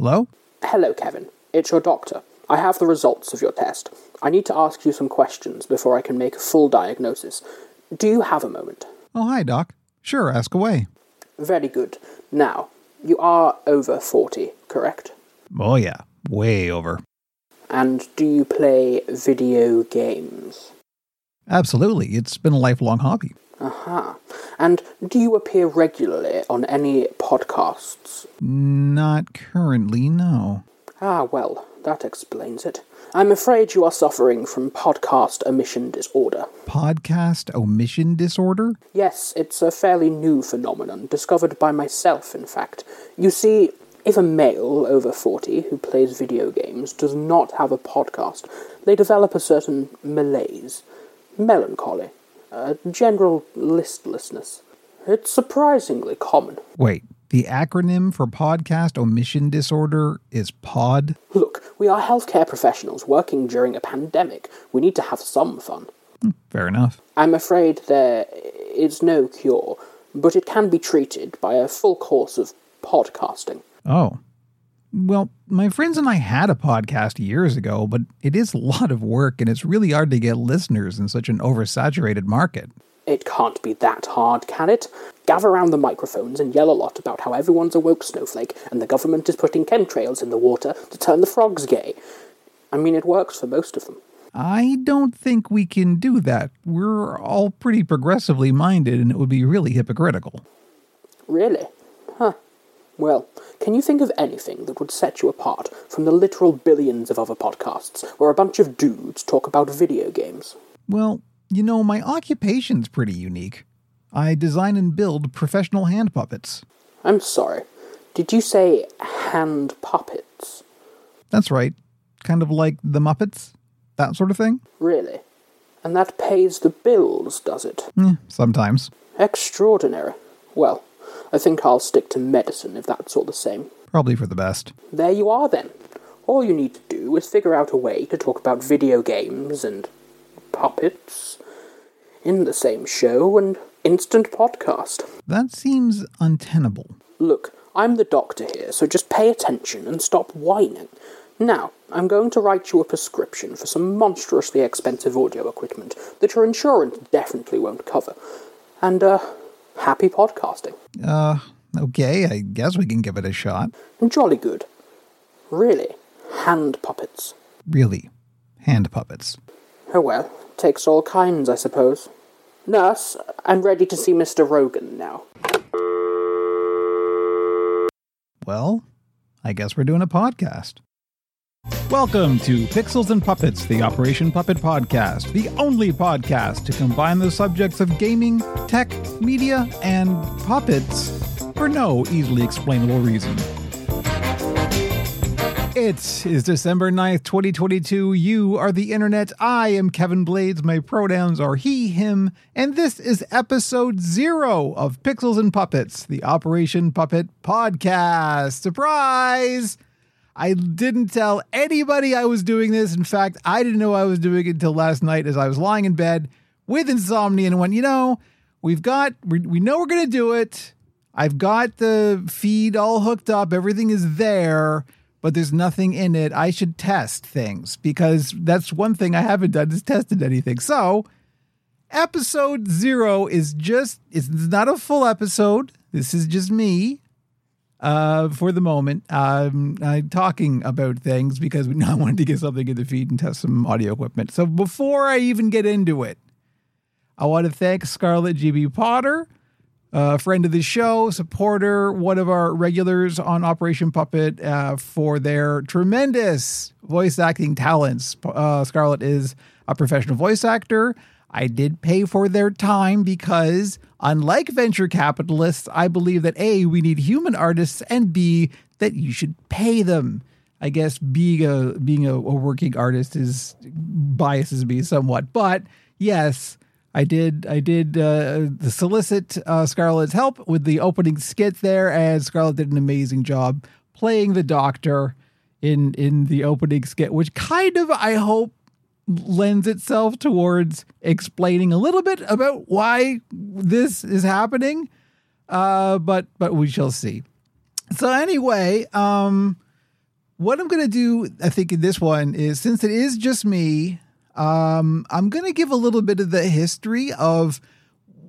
Hello? Hello, Kevin. It's your doctor. I have the results of your test. I need to ask you some questions before I can make a full diagnosis. Do you have a moment? Oh, hi, Doc. Sure, ask away. Very good. Now, you are over 40, correct? Oh, yeah. Way over. And do you play video games? Absolutely. It's been a lifelong hobby. Aha. Uh-huh. And do you appear regularly on any podcasts? Not currently, no. Ah, well, that explains it. I'm afraid you are suffering from podcast omission disorder. Podcast omission disorder? Yes, it's a fairly new phenomenon, discovered by myself, in fact. You see, if a male over 40 who plays video games does not have a podcast, they develop a certain malaise, melancholy, a general listlessness. It's surprisingly common. Wait, the acronym for podcast omission disorder is POD? Look, we are healthcare professionals working during a pandemic. We need to have some fun. Hmm, fair enough. I'm afraid there is no cure, but it can be treated by a full course of podcasting. Oh. Well, my friends and I had a podcast years ago, but it is a lot of work and it's really hard to get listeners in such an oversaturated market. It can't be that hard, can it? Gather around the microphones and yell a lot about how everyone's a woke snowflake and the government is putting chemtrails in the water to turn the frogs gay. I mean, it works for most of them. I don't think we can do that. We're all pretty progressively minded and it would be really hypocritical. Really? Huh. Well, can you think of anything that would set you apart from the literal billions of other podcasts where a bunch of dudes talk about video games? Well, you know, my occupation's pretty unique. I design and build professional hand puppets. I'm sorry. Did you say hand puppets? That's right. Kind of like the Muppets? That sort of thing? Really? And that pays the bills, does it? Eh, sometimes. Extraordinary. Well, I think I'll stick to medicine if that's all the same. Probably for the best. There you are then. All you need to do is figure out a way to talk about video games and puppets in the same show and instant podcast. That seems untenable. Look, I'm the doctor here, so just pay attention and stop whining. Now, I'm going to write you a prescription for some monstrously expensive audio equipment that your insurance definitely won't cover. And, uh, happy podcasting. Uh, okay, I guess we can give it a shot. Jolly good. Really, hand puppets. Really, hand puppets. Oh well, takes all kinds, I suppose. Nurse, I'm ready to see Mr. Rogan now. Well, I guess we're doing a podcast. Welcome to Pixels and Puppets, the Operation Puppet podcast, the only podcast to combine the subjects of gaming, tech, media, and puppets for no easily explainable reason. It is December 9th, 2022. You are the internet. I am Kevin Blades. My pronouns are he, him, and this is episode zero of Pixels and Puppets, the Operation Puppet podcast. Surprise! I didn't tell anybody I was doing this. In fact, I didn't know I was doing it until last night as I was lying in bed with insomnia and went, you know, we've got, we, we know we're going to do it. I've got the feed all hooked up, everything is there, but there's nothing in it. I should test things because that's one thing I haven't done is tested anything. So, episode zero is just, it's not a full episode. This is just me uh, for the moment. I'm talking about things because we I wanted to get something in the feed and test some audio equipment. So before I even get into it, I want to thank Scarlett GB Potter, a friend of the show, supporter, one of our regulars on Operation Puppet, uh, for their tremendous voice acting talents. Uh, Scarlett is a professional voice actor. I did pay for their time because, unlike venture capitalists, I believe that A, we need human artists, and B, that you should pay them. I guess being a being a, a working artist is biases me somewhat, but yes, I did I did uh, solicit uh, Scarlett's help with the opening skit there, and Scarlett did an amazing job playing the Doctor in in the opening skit, which kind of I hope lends itself towards explaining a little bit about why this is happening. Uh, but but we shall see. So anyway, um, what I'm to do, I think, in this one is since it is just me, um, I'm to give a little bit of the history of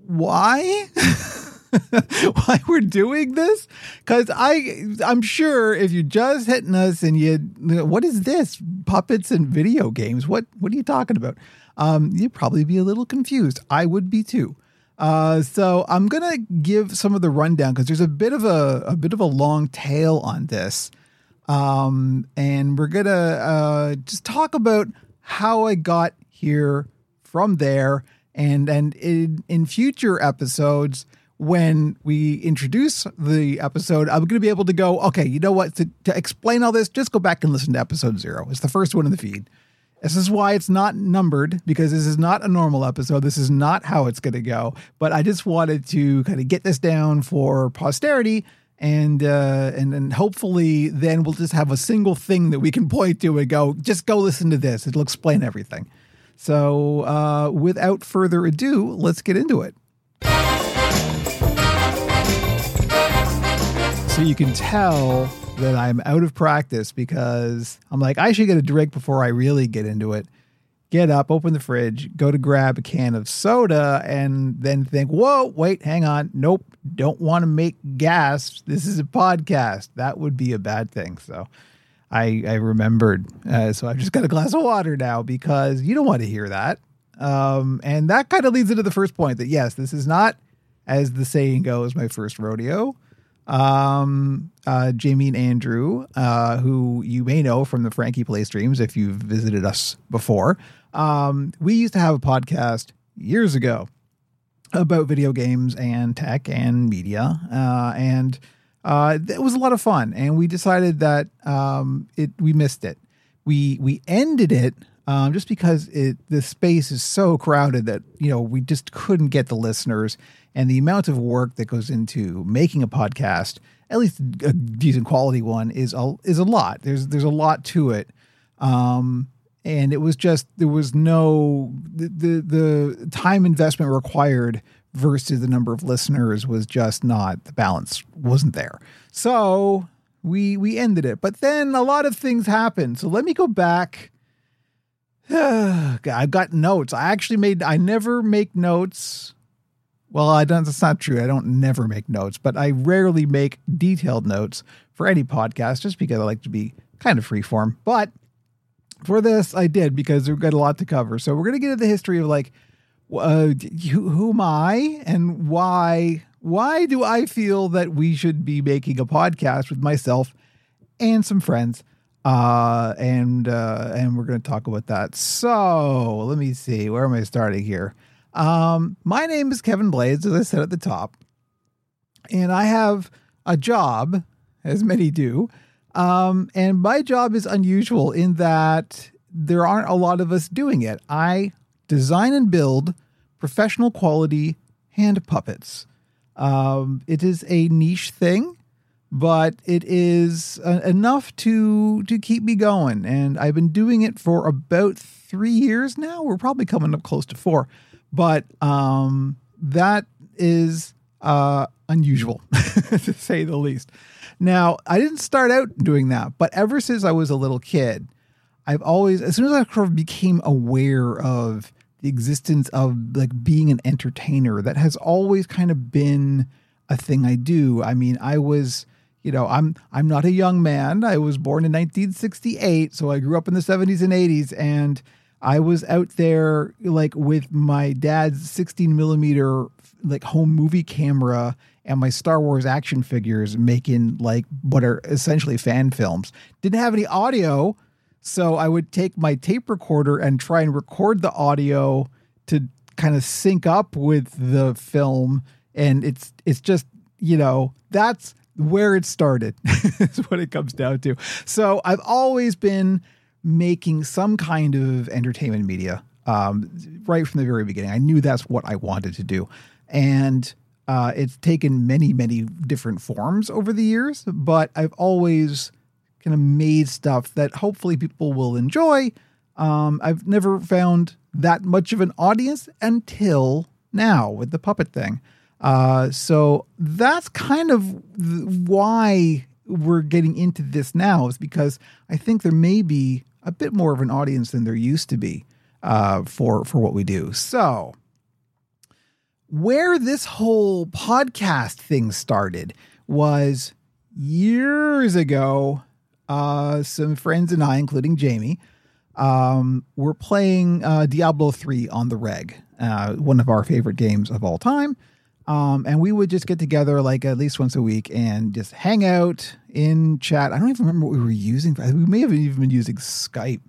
why. why we're doing this? Because i i'm sure if you're just hitting us and you what is this? Puppets and video games? What what are you talking about? Um you'd probably be a little confused. I would be too. Uh, so I'm gonna give some of the rundown because there's a bit of a a bit of a long tail on this, um, and we're gonna uh, just talk about how I got here from there, and and in in future episodes when we introduce the episode, I'm going to be able to go, okay, you know what? To, to explain all this, just go back and listen to episode zero. It's the first one in the feed. This is why it's not numbered because this is not a normal episode. This is not how it's going to go. But I just wanted to kind of get this down for posterity, and uh, and and hopefully then we'll just have a single thing that we can point to and go, just go listen to this. It'll explain everything. So uh, without further ado, let's get into it. So you can tell that I'm out of practice because I'm like, I should get a drink before I really get into it. Get up, open the fridge, go to grab a can of soda, and then think, whoa, wait, hang on. Nope, don't want to make gas. This is a podcast. That would be a bad thing. So I, I remembered. Uh, so I've just got a glass of water now because you don't want to hear that. Um, and that kind of leads into the first point that yes, this is not, as the saying goes, my first rodeo um, uh, Jamie and Andrew, uh, who you may know from the Frankie Play streams if you've visited us before. Um, we used to have a podcast years ago about video games and tech and media, uh, and uh, it was a lot of fun. And we decided that um, it we missed it. We we ended it um, just because it the space is so crowded that you know we just couldn't get the listeners and the amount of work that goes into making a podcast, at least a decent quality one, is a is a lot. There's there's a lot to it, um, and it was just there was no the, the the time investment required versus the number of listeners was just not the balance wasn't there. So we we ended it, but then a lot of things happened. So let me go back. I've got notes. I actually made. I never make notes well, I don't, that's not true. I don't never make notes, but I rarely make detailed notes for any podcast just because I like to be kind of freeform. But for this, I did because we've got a lot to cover. So we're going to get into the history of like, uh, who, who am I and why? Why do I feel that we should be making a podcast with myself and some friends? Uh, and uh, and we're going to talk about that. So let me see. Where am I starting here? Um, my name is Kevin Blades, as I said at the top, and I have a job, as many do. Um, and my job is unusual in that there aren't a lot of us doing it. I design and build professional quality hand puppets. Um, it is a niche thing, but it is uh, enough to to keep me going. And I've been doing it for about three years now. We're probably coming up close to four but um, that is uh, unusual to say the least. Now, I didn't start out doing that, but ever since I was a little kid, I've always, as soon as I became aware of the existence of like being an entertainer, that has always kind of been a thing I do. I mean, I was, you know, I'm I'm not a young man. I was born in 1968, so I grew up in the 70s and 80s, and I was out there like with my dad's 16 millimeter like home movie camera and my Star Wars action figures making like what are essentially fan films. Didn't have any audio, so I would take my tape recorder and try and record the audio to kind of sync up with the film and it's it's just, you know, that's where it started. is what it comes down to. So I've always been making some kind of entertainment media um, right from the very beginning. I knew that's what I wanted to do. And uh, it's taken many, many different forms over the years, but I've always kind of made stuff that hopefully people will enjoy. Um, I've never found that much of an audience until now with the puppet thing. Uh, so that's kind of why we're getting into this now is because I think there may be a bit more of an audience than there used to be uh, for for what we do. So, where this whole podcast thing started was years ago. Uh, some friends and I, including Jamie, um, were playing uh, Diablo 3 on the reg, uh, one of our favorite games of all time. Um, and we would just get together like at least once a week and just hang out in chat. I don't even remember what we were using. We may have even been using Skype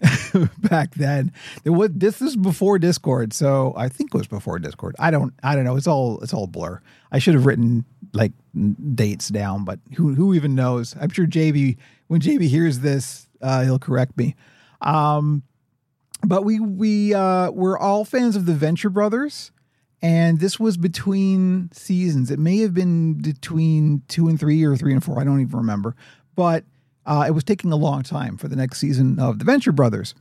back then. There was this is before Discord, so I think it was before Discord. I don't I don't know. It's all it's all blur. I should have written like dates down, but who who even knows? I'm sure JB when JB hears this, uh, he'll correct me. Um, but we we uh, we're all fans of the Venture Brothers, and this was between seasons. It may have been between two and three or three and four. I don't even remember, but uh, it was taking a long time for the next season of the Venture Brothers.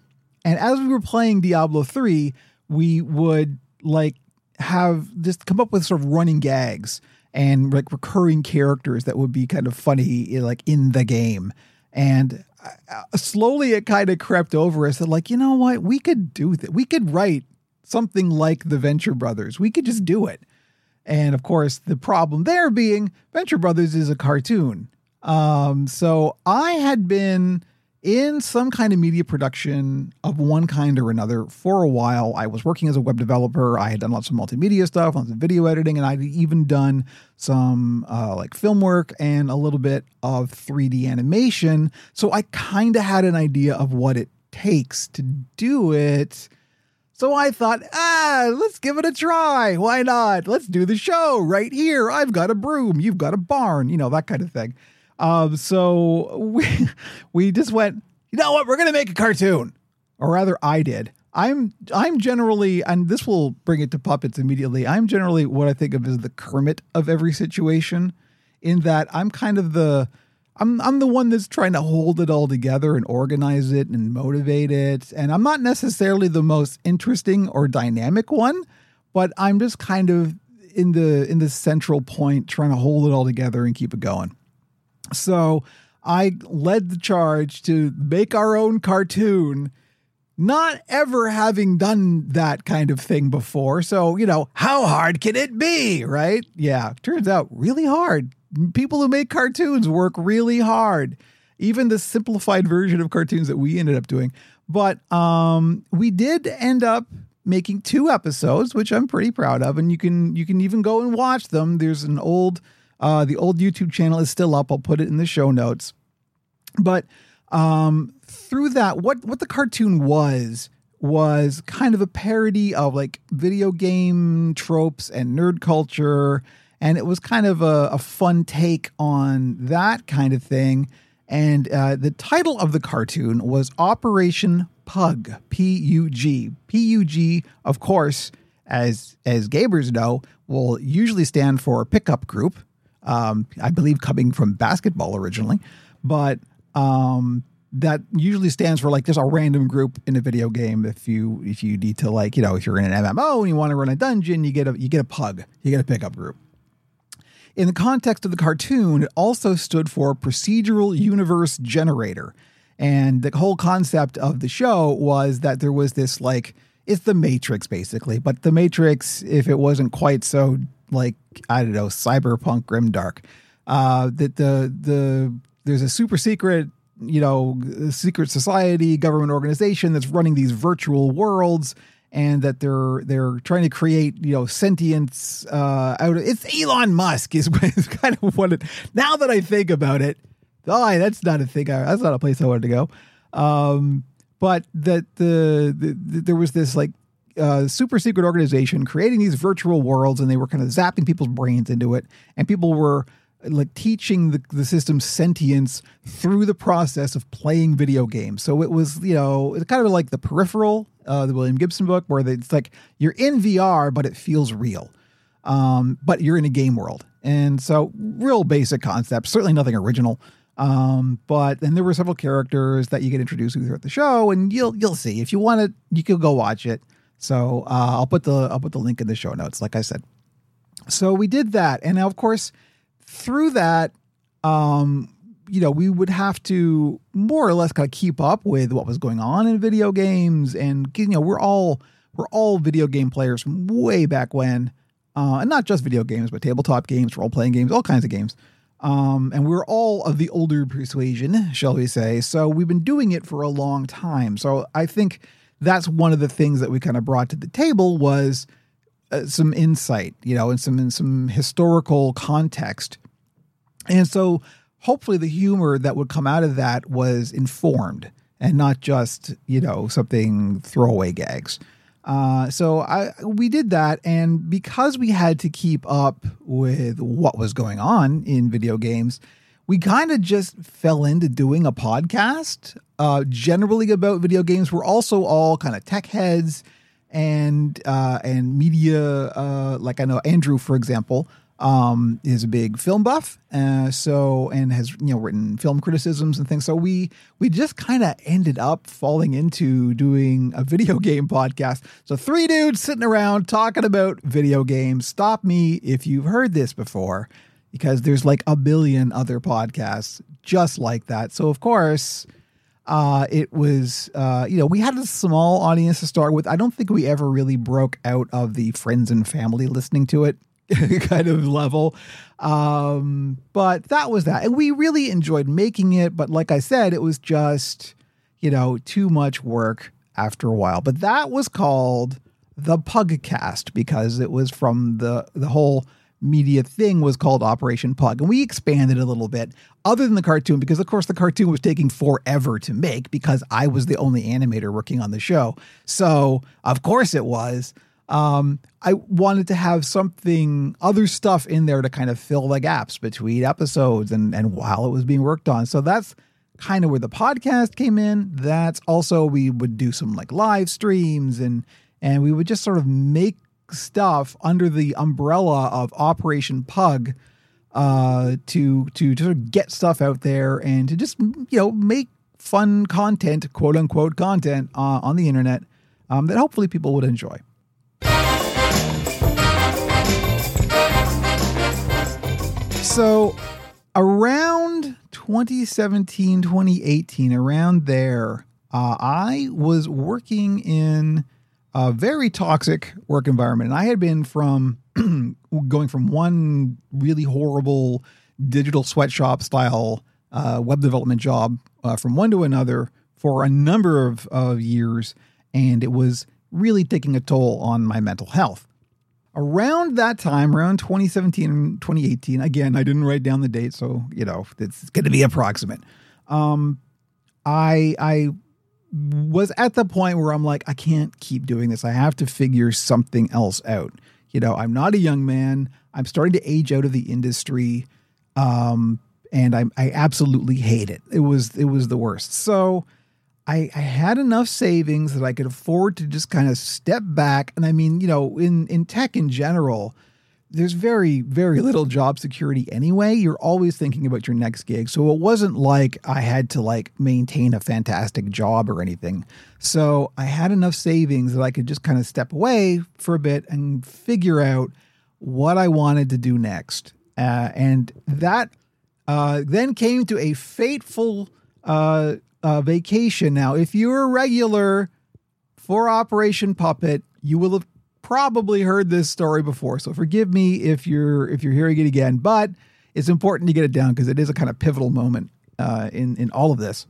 And as we were playing Diablo three, we would like have just come up with sort of running gags and like recurring characters that would be kind of funny like in the game and uh, slowly it kind of crept over us that like you know what we could do that we could write something like the venture brothers we could just do it and of course the problem there being venture brothers is a cartoon um, so i had been in some kind of media production of one kind or another for a while. I was working as a web developer. I had done lots of multimedia stuff, lots of video editing, and I'd even done some uh, like film work and a little bit of 3D animation. So I kind of had an idea of what it takes to do it. So I thought, ah, let's give it a try. Why not? Let's do the show right here. I've got a broom, you've got a barn, you know, that kind of thing. Um, so we we just went, you know what, we're gonna make a cartoon. Or rather, I did. I'm I'm generally, and this will bring it to puppets immediately. I'm generally what I think of as the Kermit of every situation, in that I'm kind of the I'm I'm the one that's trying to hold it all together and organize it and motivate it. And I'm not necessarily the most interesting or dynamic one, but I'm just kind of in the in the central point trying to hold it all together and keep it going. So I led the charge to make our own cartoon, not ever having done that kind of thing before. So, you know, how hard can it be? Right? Yeah, turns out really hard. People who make cartoons work really hard. Even the simplified version of cartoons that we ended up doing. But um, we did end up making two episodes, which I'm pretty proud of, and you can you can even go and watch them. There's an old uh, the old YouTube channel is still up. I'll put it in the show notes. But um, through that, what what the cartoon was was kind of a parody of like video game tropes and nerd culture, and it was kind of a, a fun take on that kind of thing. And uh, the title of the cartoon was Operation Pug, P U G. P U G, of course, as as Gabers know, will usually stand for pickup group um, I believe coming from basketball originally, but um, that usually stands for like there's a random group in a video game. If you if you need to like you know if you're in an MMO and you want to run a dungeon, you get a you get a pug, you get a pickup group. In the context of the cartoon, it also stood for procedural universe generator. And the whole concept of the show was that there was this like it's the Matrix basically, but the Matrix, if it wasn't quite so like I don't know cyberpunk grimdark. Uh, that the the there's a super secret you know secret society government organization that's running these virtual worlds and that they're they're trying to create you know sentience uh, out of it's Elon Musk is, is kind of what it. Now that I think about it, oh, that's not a thing. I, that's not a place I wanted to go. Um, but that the, the, the there was this like uh, super secret organization creating these virtual worlds, and they were kind of zapping people's brains into it, and people were like teaching the, the system sentience through the process of playing video games. So it was, you know, it's kind of like the peripheral, uh, the William Gibson book, where it's like you're in VR, but it feels real. Um, but you're in a game world. And so real basic concepts, certainly nothing original. Um, but then there were several characters that you get introduced to throughout the show, and you'll you'll see. If you want it, you could go watch it. So uh, I'll put the I'll put the link in the show notes, like I said. So we did that, and now of course through that, um, you know, we would have to more or less kind of keep up with what was going on in video games. And, you know, we're all, we're all video game players from way back when. Uh, and not just video games, but tabletop games, role playing games, all kinds of games. Um, and we're all of the older persuasion, shall we say. So we've been doing it for a long time. So I think that's one of the things that we kind of brought to the table was uh, some insight, you know, and some and some historical context. And so hopefully the humor that would come out of that was informed and not just, you know, something throwaway gags. Uh, so I we did that, and because we had to keep up with what was going on in video games, we kind of just fell into doing a podcast, uh, generally about video games. We're also all kind of tech heads and uh, and media. Uh, like I know Andrew, for example, um, is a big film buff, uh, so and has you know written film criticisms and things. So we we just kind of ended up falling into doing a video game podcast. So three dudes sitting around talking about video games. Stop me if you've heard this before, because there's like a billion other podcasts just like that. So of course. Uh, it was, uh, you know, we had a small audience to start with. I don't think we ever really broke out of the friends and family listening to it kind of level. Um, but that was that. And we really enjoyed making it. But like I said, it was just, you know, too much work after a while. But that was called the Pugcast because it was from the the whole media thing was called Operation Pug. And we expanded a little bit other than the cartoon because of course the cartoon was taking forever to make because I was the only animator working on the show. So, of course it was. Um, I wanted to have something, other stuff in there to kind of fill the gaps between episodes and, and while it was being worked on. So that's kind of where the podcast came in. That's also, we would do some like live streams and, and we would just sort of make stuff under the umbrella of Operation Pug uh, to, to, to sort of get stuff out there and to just, you know, make fun content, quote unquote content uh, on the internet um, that hopefully people would enjoy. So around 2017, 2018, around there, uh, I was working in a very toxic work environment. And I had been from going from one really horrible digital sweatshop style uh, web development job uh, from one to another for a number of, of years. And it was really taking a toll on my mental health around that time, around 2017 and 2018, again, I didn't write down the date, so you know it's going to be approximate. Um, I I was at the point where I'm like, I can't keep doing this. I have to figure something else out. You know, I'm not a young man. I'm starting to age out of the industry, um, and I I absolutely hate it. It was it was the worst. So I, I had enough savings that I could afford to just kind of step back. And I mean, you know, in, in tech in general, there's very, very little job security anyway. You're always thinking about your next gig. So it wasn't like I had to like maintain a fantastic job or anything. So I had enough savings that I could just kind of step away for a bit and figure out what I wanted to do next. Uh, and that uh, then came to a fateful uh, uh, vacation. Now, if you're a regular for Operation Puppet, you will have probably heard this story before. So forgive me if you're if you're hearing it again, but it's important to get it down because it is a kind of pivotal moment uh, in in all of this.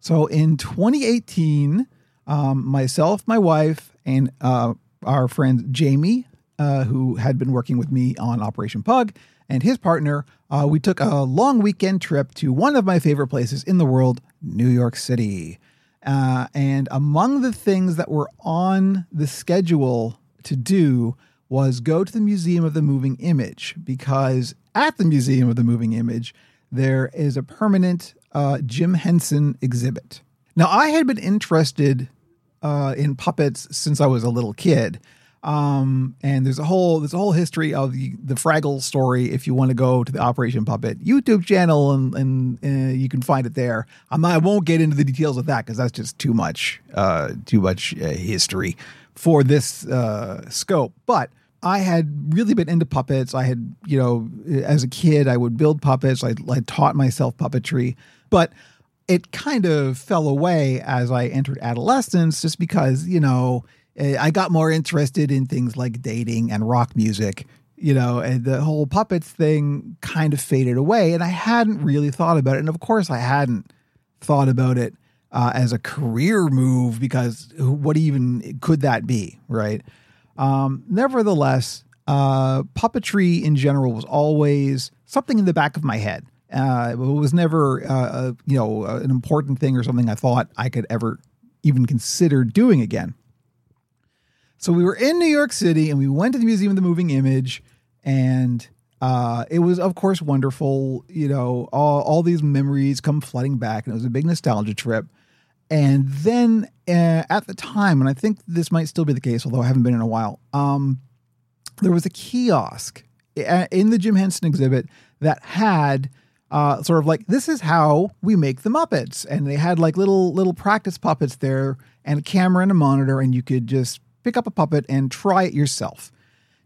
So in 2018, um, myself, my wife, and uh, our friend Jamie, uh, who had been working with me on Operation Pug, and his partner, uh, we took a long weekend trip to one of my favorite places in the world, New York City. Uh, and among the things that were on the schedule to do was go to the Museum of the Moving Image because at the Museum of the Moving Image, there is a permanent uh, Jim Henson exhibit. Now, I had been interested uh, in puppets since I was a little kid. Um, and there's a whole there's a whole history of the, the Fraggle story. If you want to go to the Operation Puppet YouTube channel, and and uh, you can find it there. I'm, I won't get into the details of that because that's just too much uh, too much uh, history for this uh, scope. But I had really been into puppets. I had, you know, as a kid, I would build puppets. I, I taught myself puppetry, but it kind of fell away as I entered adolescence just because, you know, I got more interested in things like dating and rock music, you know, and the whole puppets thing kind of faded away. And I hadn't really thought about it. And of course, I hadn't thought about it uh, as a career move because what even could that be, right? Um, nevertheless, uh, puppetry in general was always something in the back of my head. Uh, it was never, uh, you know, an important thing or something I thought I could ever even consider doing again. So we were in New York City and we went to the Museum of the Moving Image, and uh, it was, of course, wonderful. You know, all, all these memories come flooding back, and it was a big nostalgia trip. And then uh, at the time, and I think this might still be the case, although I haven't been in a while, um, there was a kiosk uh, in the Jim Henson exhibit that had uh, sort of like this is how we make the Muppets, and they had like little little practice puppets there, and a camera and a monitor, and you could just pick up a puppet and try it yourself.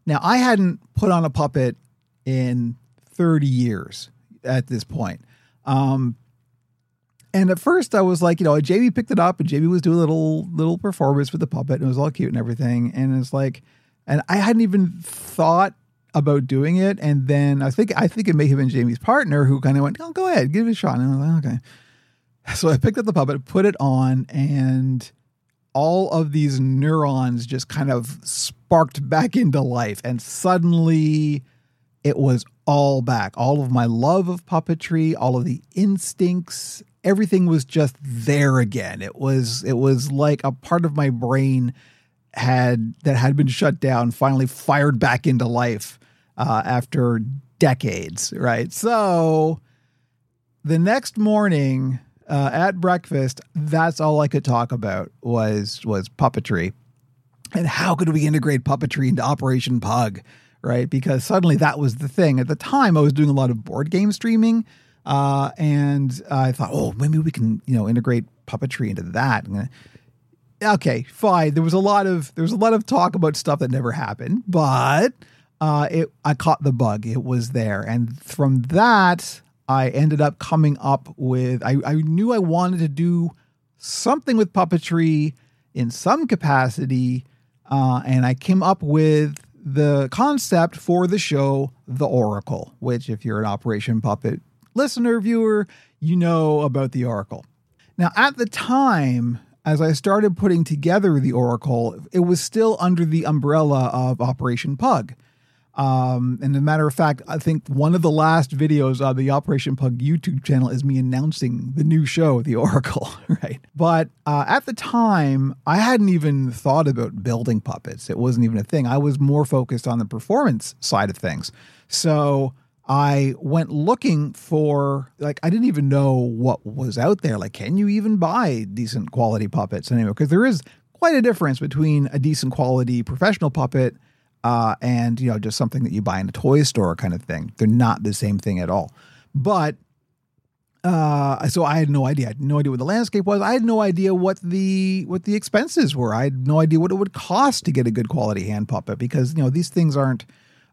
Now, I hadn't put on a puppet in 30 years at this point. Um, and at first I was like, you know, Jamie picked it up and Jamie was doing a little little performance with the puppet and it was all cute and everything. And it's like, and I hadn't even thought about doing it. And then I think I think it may have been Jamie's partner who kind of went, "Oh, go ahead, give it a shot." And I was like, "Okay." So I picked up the puppet, put it on, and all of these neurons just kind of sparked back into life, and suddenly it was all back. All of my love of puppetry, all of the instincts, everything was just there again. It was it was like a part of my brain had that had been shut down finally fired back into life uh, after decades, right? So the next morning uh, at breakfast, that's all I could talk about was was puppetry, and how could we integrate puppetry into Operation Pug, right? Because suddenly that was the thing. At the time, I was doing a lot of board game streaming, uh, and I thought, oh, maybe we can you know integrate puppetry into that. Okay, fine. There was a lot of there was a lot of talk about stuff that never happened, but uh, it I caught the bug. It was there, and from that, I ended up coming up with. I, I knew I wanted to do something with puppetry in some capacity, uh, and I came up with the concept for the show, The Oracle. Which, if you're an Operation Puppet listener viewer, you know about the Oracle. Now, at the time, as I started putting together the Oracle, it was still under the umbrella of Operation Pug. Um, and as a matter of fact, I think one of the last videos on the Operation Pug YouTube channel is me announcing the new show, The Oracle, right? But uh, at the time, I hadn't even thought about building puppets. It wasn't even a thing. I was more focused on the performance side of things. So I went looking for, like, I didn't even know what was out there. Like, can you even buy decent quality puppets anyway? Because there is quite a difference between a decent quality professional puppet uh, and you know just something that you buy in a toy store kind of thing. They're not the same thing at all. But uh, so I had no idea. I had no idea what the landscape was. I had no idea what the what the expenses were. I had no idea what it would cost to get a good quality hand puppet because you know these things aren't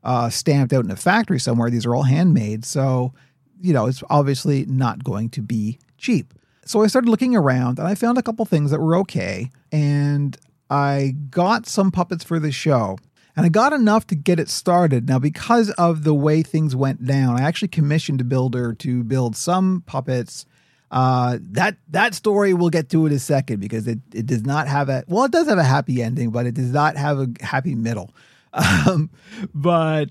uh, stamped out in a factory somewhere. These are all handmade. So you know it's obviously not going to be cheap. So I started looking around and I found a couple things that were okay. And I got some puppets for the show and I got enough to get it started. Now, because of the way things went down, I actually commissioned a builder to build some puppets. Uh, that that story we'll get to in a second because it, it does not have a well, it does have a happy ending, but it does not have a happy middle. Um, but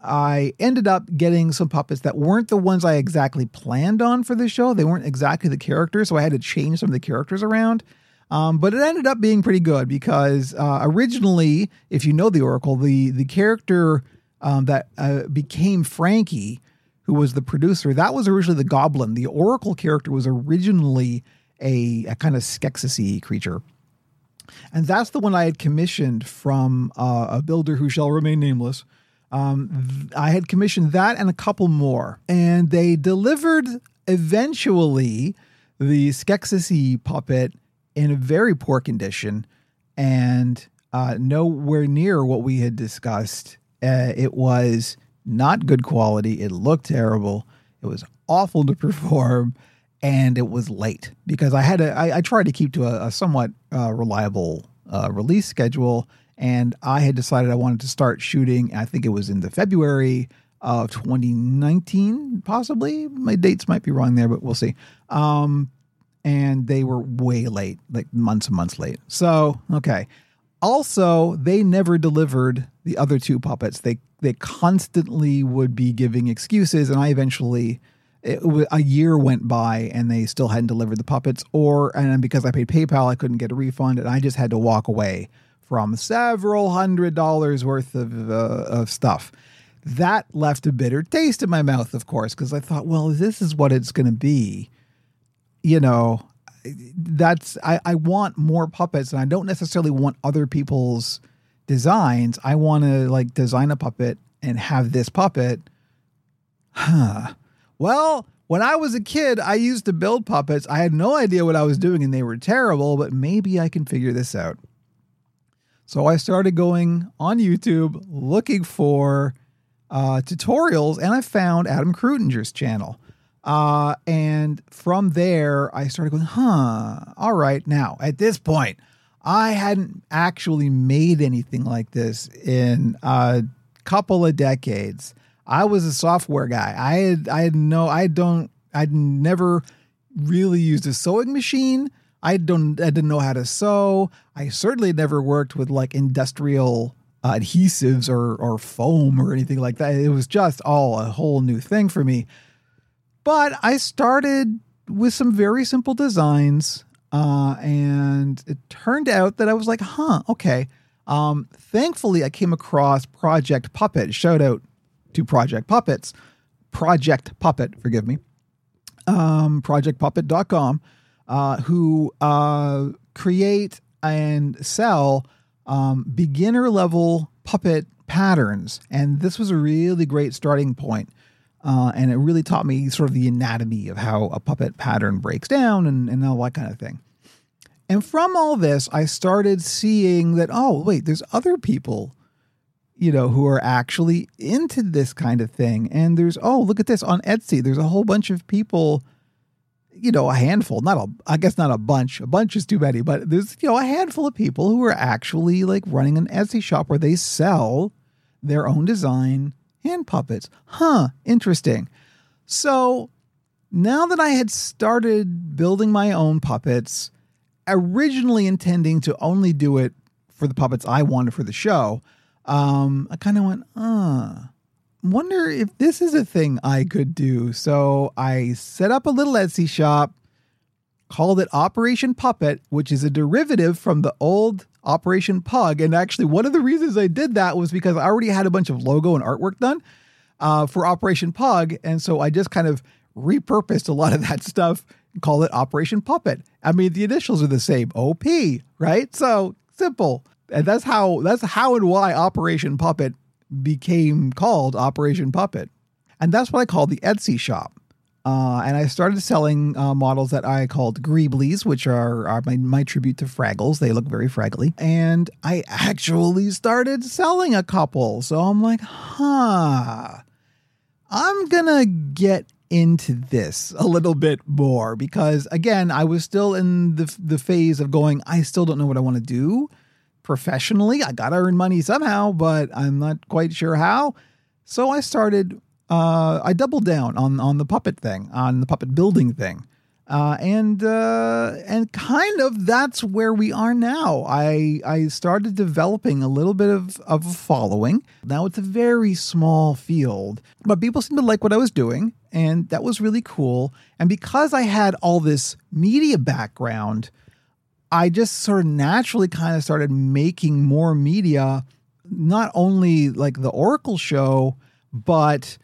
I ended up getting some puppets that weren't the ones I exactly planned on for the show. They weren't exactly the characters, so I had to change some of the characters around. Um, but it ended up being pretty good because uh, originally, if you know the Oracle, the the character um, that uh, became Frankie, who was the producer, that was originally the Goblin. The Oracle character was originally a, a kind of Skeksis creature. And that's the one I had commissioned from uh, a builder who shall remain nameless. Um, th- I had commissioned that and a couple more, and they delivered eventually the Skeksis puppet in a very poor condition. And uh, nowhere near what we had discussed. Uh, it was not good quality. It looked terrible. It was awful to perform, and it was late because I had a, I, I tried to keep to a, a somewhat uh, reliable uh, release schedule, and I had decided I wanted to start shooting. I think it was in the February of 2019, possibly. My dates might be wrong there, but we'll see. Um, and they were way late, like months and months late. So okay. Also, they never delivered the other two puppets. They they constantly would be giving excuses, and I eventually it, a year went by and they still hadn't delivered the puppets, or and because I paid PayPal, I couldn't get a refund, and I just had to walk away from several hundred dollars worth of uh, of stuff. That left a bitter taste in my mouth, of course, because I thought, well, this is what it's going to be. You know, that's I, I want more puppets, and I don't necessarily want other people's designs. I want to like design a puppet and have this puppet. Huh. Well, when I was a kid, I used to build puppets. I had no idea what I was doing, and they were terrible. But maybe I can figure this out. So I started going on YouTube looking for uh, tutorials, and I found Adam Kreutinger's channel. Uh, and from there, I started going, huh, all right. Now, at this point, I hadn't actually made anything like this in a couple of decades. I was a software guy. I had, I had no, I don't, I'd never really used a sewing machine. I don't, I didn't know how to sew. I certainly never worked with like industrial adhesives or or foam or anything like that. It was just all a whole new thing for me. But I started with some very simple designs, uh, and it turned out that I was like, "Huh, okay." Um, thankfully, I came across Project Puppet. Shout out to Project Puppets, Project Puppet. Forgive me. Um, ProjectPuppet.com, uh, who uh, create and sell um, beginner level puppet patterns. And this was a really great starting point. Uh, and it really taught me sort of the anatomy of how a puppet pattern breaks down and, and all that kind of thing. And from all this, I started seeing that, oh, wait, there's other people, you know, who are actually into this kind of thing. And there's, oh, look at this on Etsy. There's a whole bunch of people you know, a handful, not a, I guess not a bunch. A bunch is too many, but there's, you know, a handful of people who are actually like running an Etsy shop where they sell their own design hand puppets. Huh, interesting. So now that I had started building my own puppets, originally intending to only do it for the puppets I wanted for the show, um, I kind of went. Uh, wonder if this is a thing I could do. So I set up a little Etsy shop, called it Operation Puppet, which is a derivative from the old Operation Pug. And actually, one of the reasons I did that was because I already had a bunch of logo and artwork done uh, for Operation Pug. And so I just kind of repurposed a lot of that stuff and call it Operation Puppet. I mean, the initials are the same OP, right? So simple. And that's how that's how and why Operation Puppet became called Operation Puppet. And that's what I call the Etsy shop. Uh, and I started selling uh, models that I called Greeblies, which are, are my, my tribute to Fraggles. They look very fraggly. And I actually started selling a couple. So I'm like, huh, I'm going to get into this a little bit more because, again, I was still in the, the phase of going, I still don't know what I want to do professionally. I got to earn money somehow, but I'm not quite sure how. So I started, uh, I doubled down on, on the puppet thing, on the puppet building thing. Uh, and uh, and kind of that's where we are now. I I started developing a little bit of, of a following. Now it's a very small field, but people seem to like what I was doing, and that was really cool. And because I had all this media background, I just sort of naturally kind of started making more media, not only like the Oracle show, but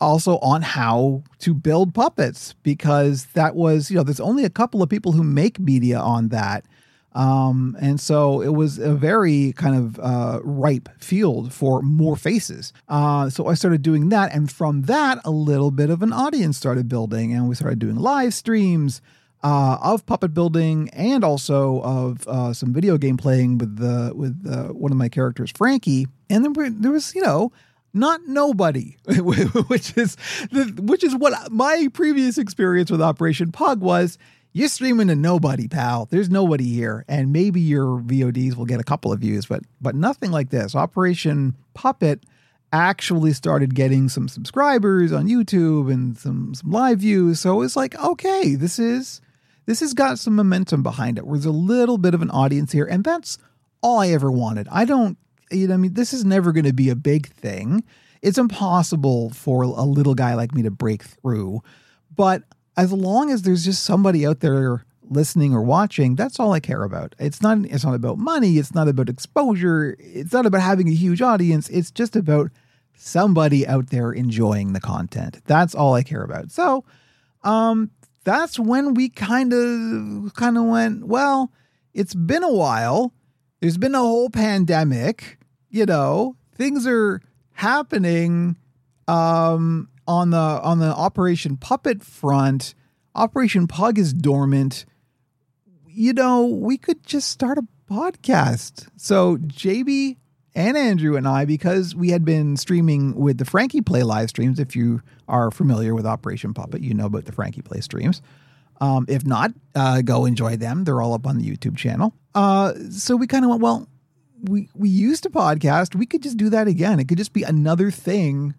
also on how to build puppets because that was, you know, there's only a couple of people who make media on that. Um, and so it was a very kind of uh, ripe field for more faces. Uh, so I started doing that. And from that, a little bit of an audience started building, and we started doing live streams. uh, of puppet building and also of uh, some video game playing with the with uh, one of my characters, Frankie. And then there was, you know, not nobody, which is the, which is what my previous experience with Operation Pug was. You're streaming to nobody, pal. There's nobody here, and maybe your VODs will get a couple of views, but but nothing like this. Operation Puppet actually started getting some subscribers on YouTube and some some live views. So it's like, okay, this is this has got some momentum behind it. There's a little bit of an audience here, and that's all I ever wanted. I don't you know, I mean, this is never going to be a big thing. It's impossible for a little guy like me to break through. But as long as there's just somebody out there listening or watching, that's all I care about. It's not it's not about money, it's not about exposure, it's not about having a huge audience. It's just about somebody out there enjoying the content. That's all I care about. So, um that's when we kind of kind of went, well, it's been a while. There's been a whole pandemic you know, things are happening um, on the on the Operation Puppet front. Operation Pug is dormant. You know, we could just start a podcast. So JB and Andrew and I, because we had been streaming with the Frankie Play live streams. If you are familiar with Operation Puppet, you know about the Frankie Play streams. Um, if not, uh, go enjoy them. They're all up on the YouTube channel. Uh, so we kind of went, well, we we used to podcast. We could just do that again. It could just be another thing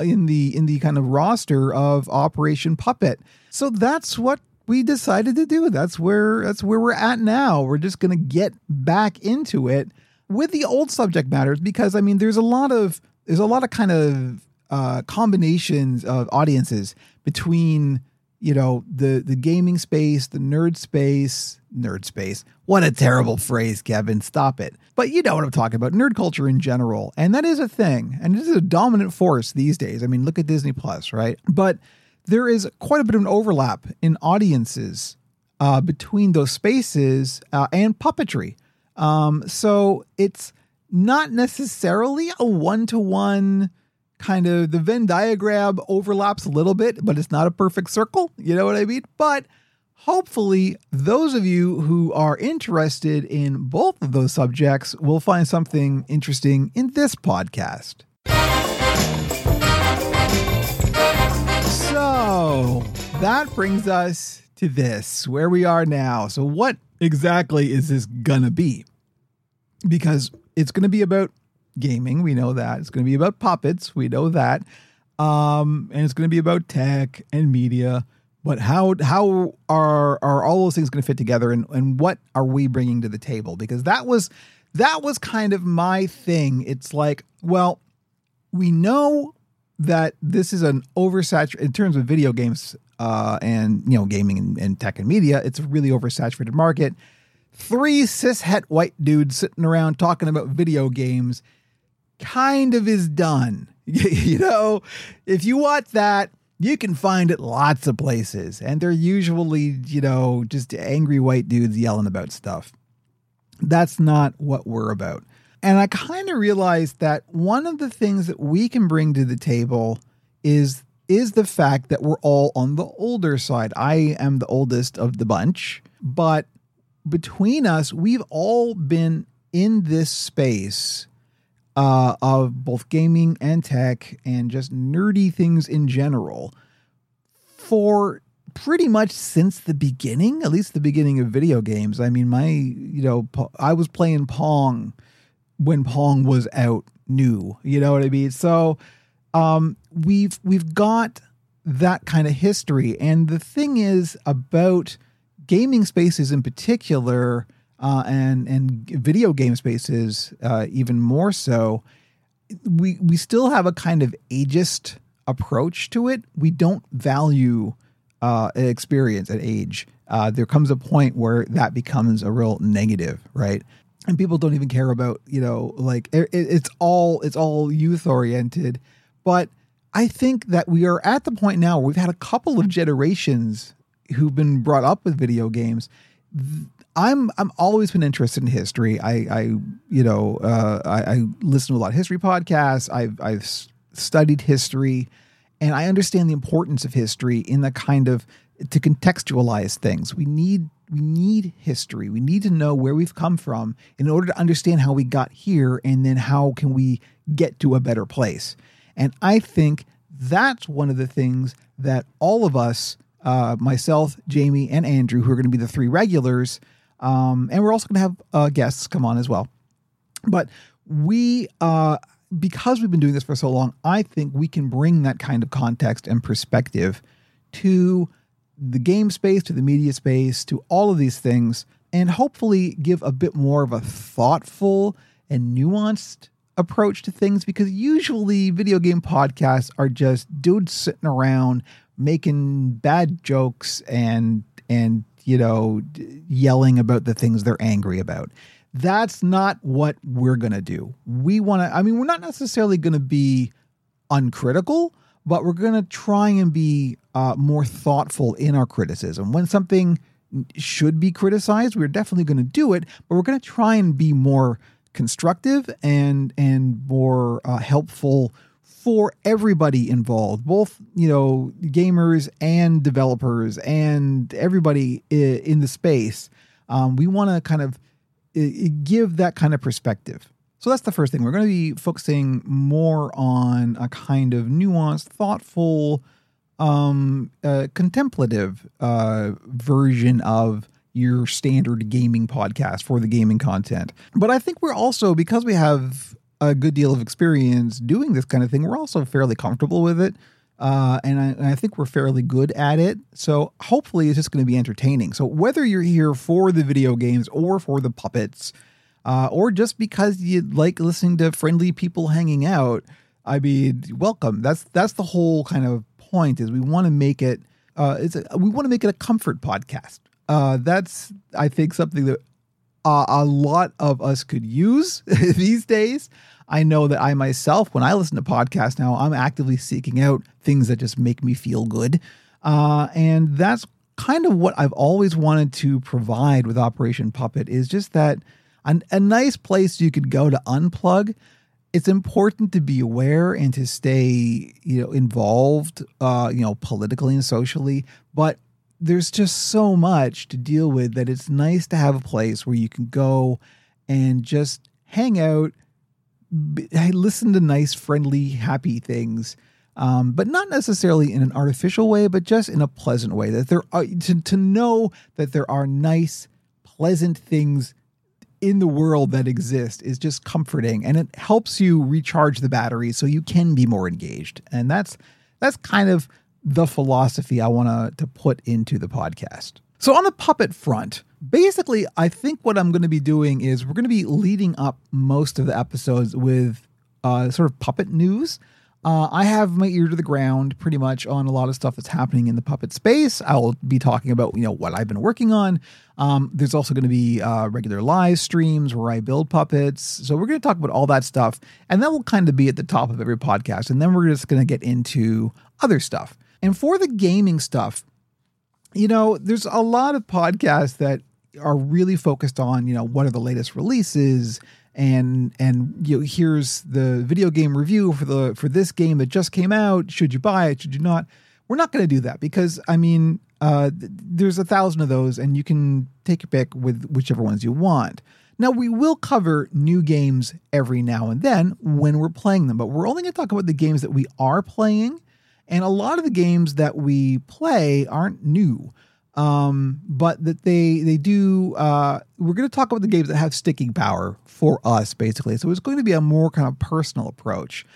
in the in the kind of roster of Operation Puppet. So that's what we decided to do. That's where that's where we're at now. We're just going to get back into it with the old subject matters because I mean there's a lot of there's a lot of kind of uh, combinations of audiences between you know the the gaming space, the nerd space, nerd space. What a terrible phrase, Kevin. Stop it. But you know what I'm talking about. Nerd culture in general. And that is a thing. And it is a dominant force these days. I mean, look at Disney Plus, right? But there is quite a bit of an overlap in audiences uh, between those spaces uh, and puppetry. Um, so it's not necessarily a one to one kind of the Venn diagram overlaps a little bit, but it's not a perfect circle. You know what I mean? But hopefully, those of you who are interested in both of those subjects will find something interesting in this podcast. So that brings us to this, where we are now. So, what exactly is this gonna be? Because it's gonna be about gaming. We know that. It's to be about puppets. We know that. Um, and it's to be about tech and media. But how how are are all those things going to fit together, and and what are we bringing to the table? Because that was that was kind of my thing. It's like, well, we know that this is an oversaturated in terms of video games uh, and you know gaming and, and tech and media. It's a really oversaturated market. Three cishet white dudes sitting around talking about video games kind of is done. you know, if you want that, you can find it lots of places. And they're usually, you know, just angry white dudes yelling about stuff. That's not what we're about. And I kind of realized that one of the things that we can bring to the table is is the fact that we're all on the older side. I am the oldest of the bunch, but between us, we've all been in this space uh, of both gaming and tech and just nerdy things in general for pretty much since the beginning, at least the beginning of video games. I mean, my, you know, I was playing Pong when Pong was out new, you know what I mean? So, um, we've, we've got that kind of history. And the thing is about gaming spaces in particular, uh, and and video game spaces uh, even more so. We we still have a kind of ageist approach to it. We don't value uh, experience at age. Uh, there comes a point where that becomes a real negative, right? And people don't even care about you know like it, it's all it's all youth oriented. But I think that we are at the point now where we've had a couple of generations who've been brought up with video games I'm I'm always been interested in history. I I you know uh, I, I, listen to a lot of history podcasts. I've I've studied history, and I understand the importance of history in the kind of to contextualize things. We need we need history. We need to know where we've come from in order to understand how we got here and then how can we get to a better place. And I think that's one of the things that all of us, uh, myself, Jamie, and Andrew, who are going to be the three regulars, um, and we're also going to have uh, guests come on as well. But we, uh, because we've been doing this for so long, I think we can bring that kind of context and perspective to the game space, to the media space, to all of these things, and hopefully give a bit more of a thoughtful and nuanced approach to things because usually video game podcasts are just dudes sitting around making bad jokes and and you know yelling about the things they're angry about that's not what we're going to do we want to i mean we're not necessarily going to be uncritical but we're going to try and be uh, more thoughtful in our criticism. When something should be criticized, we're definitely going to do it, but we're going to try and be more constructive and and more uh, helpful for everybody involved, both you know gamers and developers and everybody in the space. Um, we want to kind of give that kind of perspective. So that's the first thing. We're going to be focusing more on a kind of nuanced, thoughtful, um, uh, contemplative uh, version of your standard gaming podcast for the gaming content. But I think we're also, because we have a good deal of experience doing this kind of thing, we're also fairly comfortable with it. Uh, and, I, and, I, think we're fairly good at it. So hopefully it's just going to be entertaining. So whether you're here for the video games or for the puppets, uh, or just because you like listening to friendly people hanging out, I mean, welcome. That's that's the whole kind of point. Is we want to make it. Uh, it's a, we want to make it a comfort podcast. Uh, that's I think something that uh, a lot of us could use these days. I know that I myself, when I listen to podcasts now, I'm actively seeking out things that just make me feel good, uh, and that's kind of what I've always wanted to provide with Operation Puppet. Is just that a, a nice place you could go to unplug. It's important to be aware and to stay, you know, involved, uh, you know, politically and socially. But there's just so much to deal with that it's nice to have a place where you can go and just hang out, listen to nice, friendly, happy things. Um, but not necessarily in an artificial way, but just in a pleasant way. That there are to, to know that there are nice, pleasant things in the world that exist is just comforting and it helps you recharge the battery so you can be more engaged. And that's that's kind of the philosophy I want to put into the podcast. So on the puppet front, basically I think what I'm going to be doing is we're going to be leading up most of the episodes with uh, sort of puppet news. Uh, I have my ear to the ground pretty much on a lot of stuff that's happening in the puppet space. I'll be talking about you know what I've been working on. Um, there's also going to be uh, regular live streams where I build puppets. So we're going to talk about all that stuff, and that will kind of be at the top of every podcast. And then we're just going to get into other stuff. And for the gaming stuff, you know, there's a lot of podcasts that are really focused on you know what are the latest releases and and you know, here's the video game review for the for this game that just came out. Should you buy it? Should you not? We're not going to do that because I mean, uh, there's a thousand of those, and you can take your pick with whichever ones you want. Now we will cover new games every now and then when we're playing them, but we're only going to talk about the games that we are playing, and a lot of the games that we play aren't new um, but that they they do. Uh, we're going to talk about the games that have sticking power for us, basically. So it's going to be a more kind of personal approach,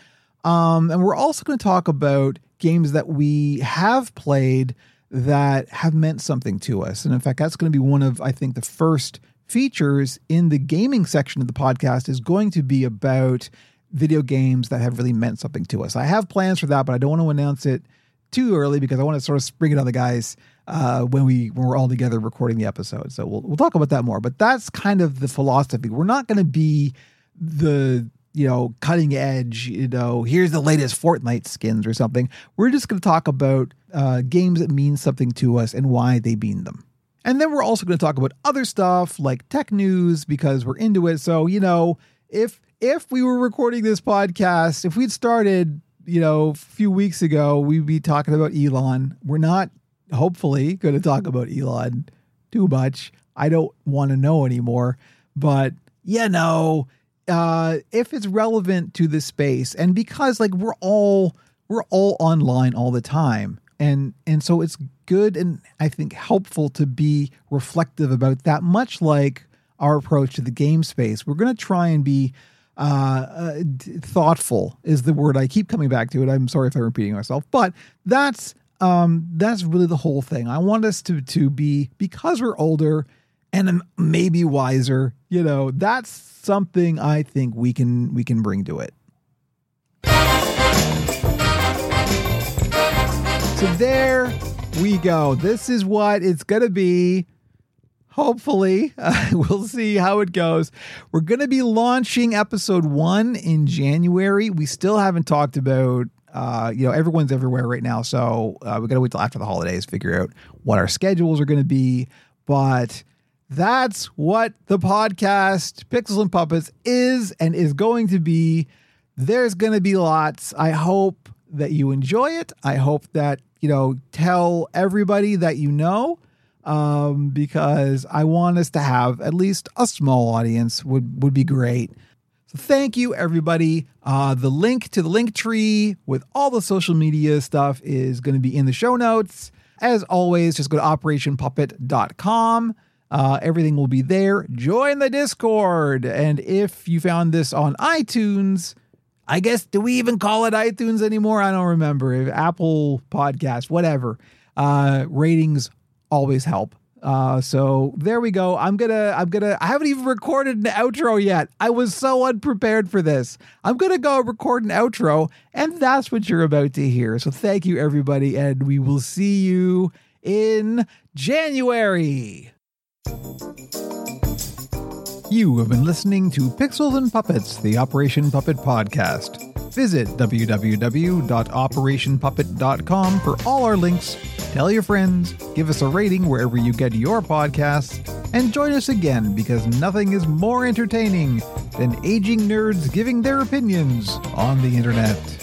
um, and we're also going to talk about games that we have played that have meant something to us. And in fact, that's going to be one of I think the first features in the gaming section of the podcast is going to be about video games that have really meant something to us. I have plans for that, but I don't want to announce it too early because I want to sort of spring it on the guys uh, when we when we're all together recording the episode. So we'll we'll talk about that more. But that's kind of the philosophy. We're not going to be the you know cutting edge. You know, here's the latest Fortnite skins or something. We're just going to talk about uh, games that mean something to us and why they mean them. And then we're also going to talk about other stuff like tech news because we're into it. So you know, if if we were recording this podcast, if we'd started you know, a few weeks ago, we'd be talking about Elon. We're not, hopefully, going to talk about Elon too much. I don't want to know anymore. But, you know, uh, if it's relevant to the space, and because like we're all we're all online all the time, and and so it's good and I think helpful to be reflective about that. Much like our approach to the game space, we're going to try and be uh, thoughtful is the word I keep coming back to it. I'm sorry if I'm repeating myself, but that's um, that's really the whole thing. I want us to to be because we're older and maybe wiser. You know, that's something I think we can we can bring to it. So there we go. This is what it's going to be hopefully uh, we'll see how it goes. We're going to be launching episode one in january. We still haven't talked about uh, you know everyone's everywhere right now so uh, we got to wait till after the holidays figure out what our schedules are going to be. But that's what the podcast pixels and puppets is and is going to be. There's going to be lots. I hope that you enjoy it. I hope that you know tell everybody that you know um, because I want us to have at least a small audience would would be great. So thank you everybody. Uh, the link to the Linktree with all the social media stuff is going to be in the show notes. As always, just go to operationpuppet.com. Uh, everything will be there. Join the Discord. And if you found this on iTunes, I guess, do we even call it iTunes anymore? I don't remember. Apple Podcast, whatever. Uh, ratings always help. Uh, so there we go. I'm gonna, I'm gonna, I haven't even recorded an outro yet. I was so unprepared for this. I'm gonna go record an outro, and that's what you're about to hear. So thank you, everybody, and we will see you in January. You have been listening to Pixels and Puppets, the Operation Puppet podcast. Visit www.operationpuppet.com for all our links Tell your friends, give us a rating wherever you get your podcasts, and join us again because nothing is more entertaining than aging nerds giving their opinions on the internet.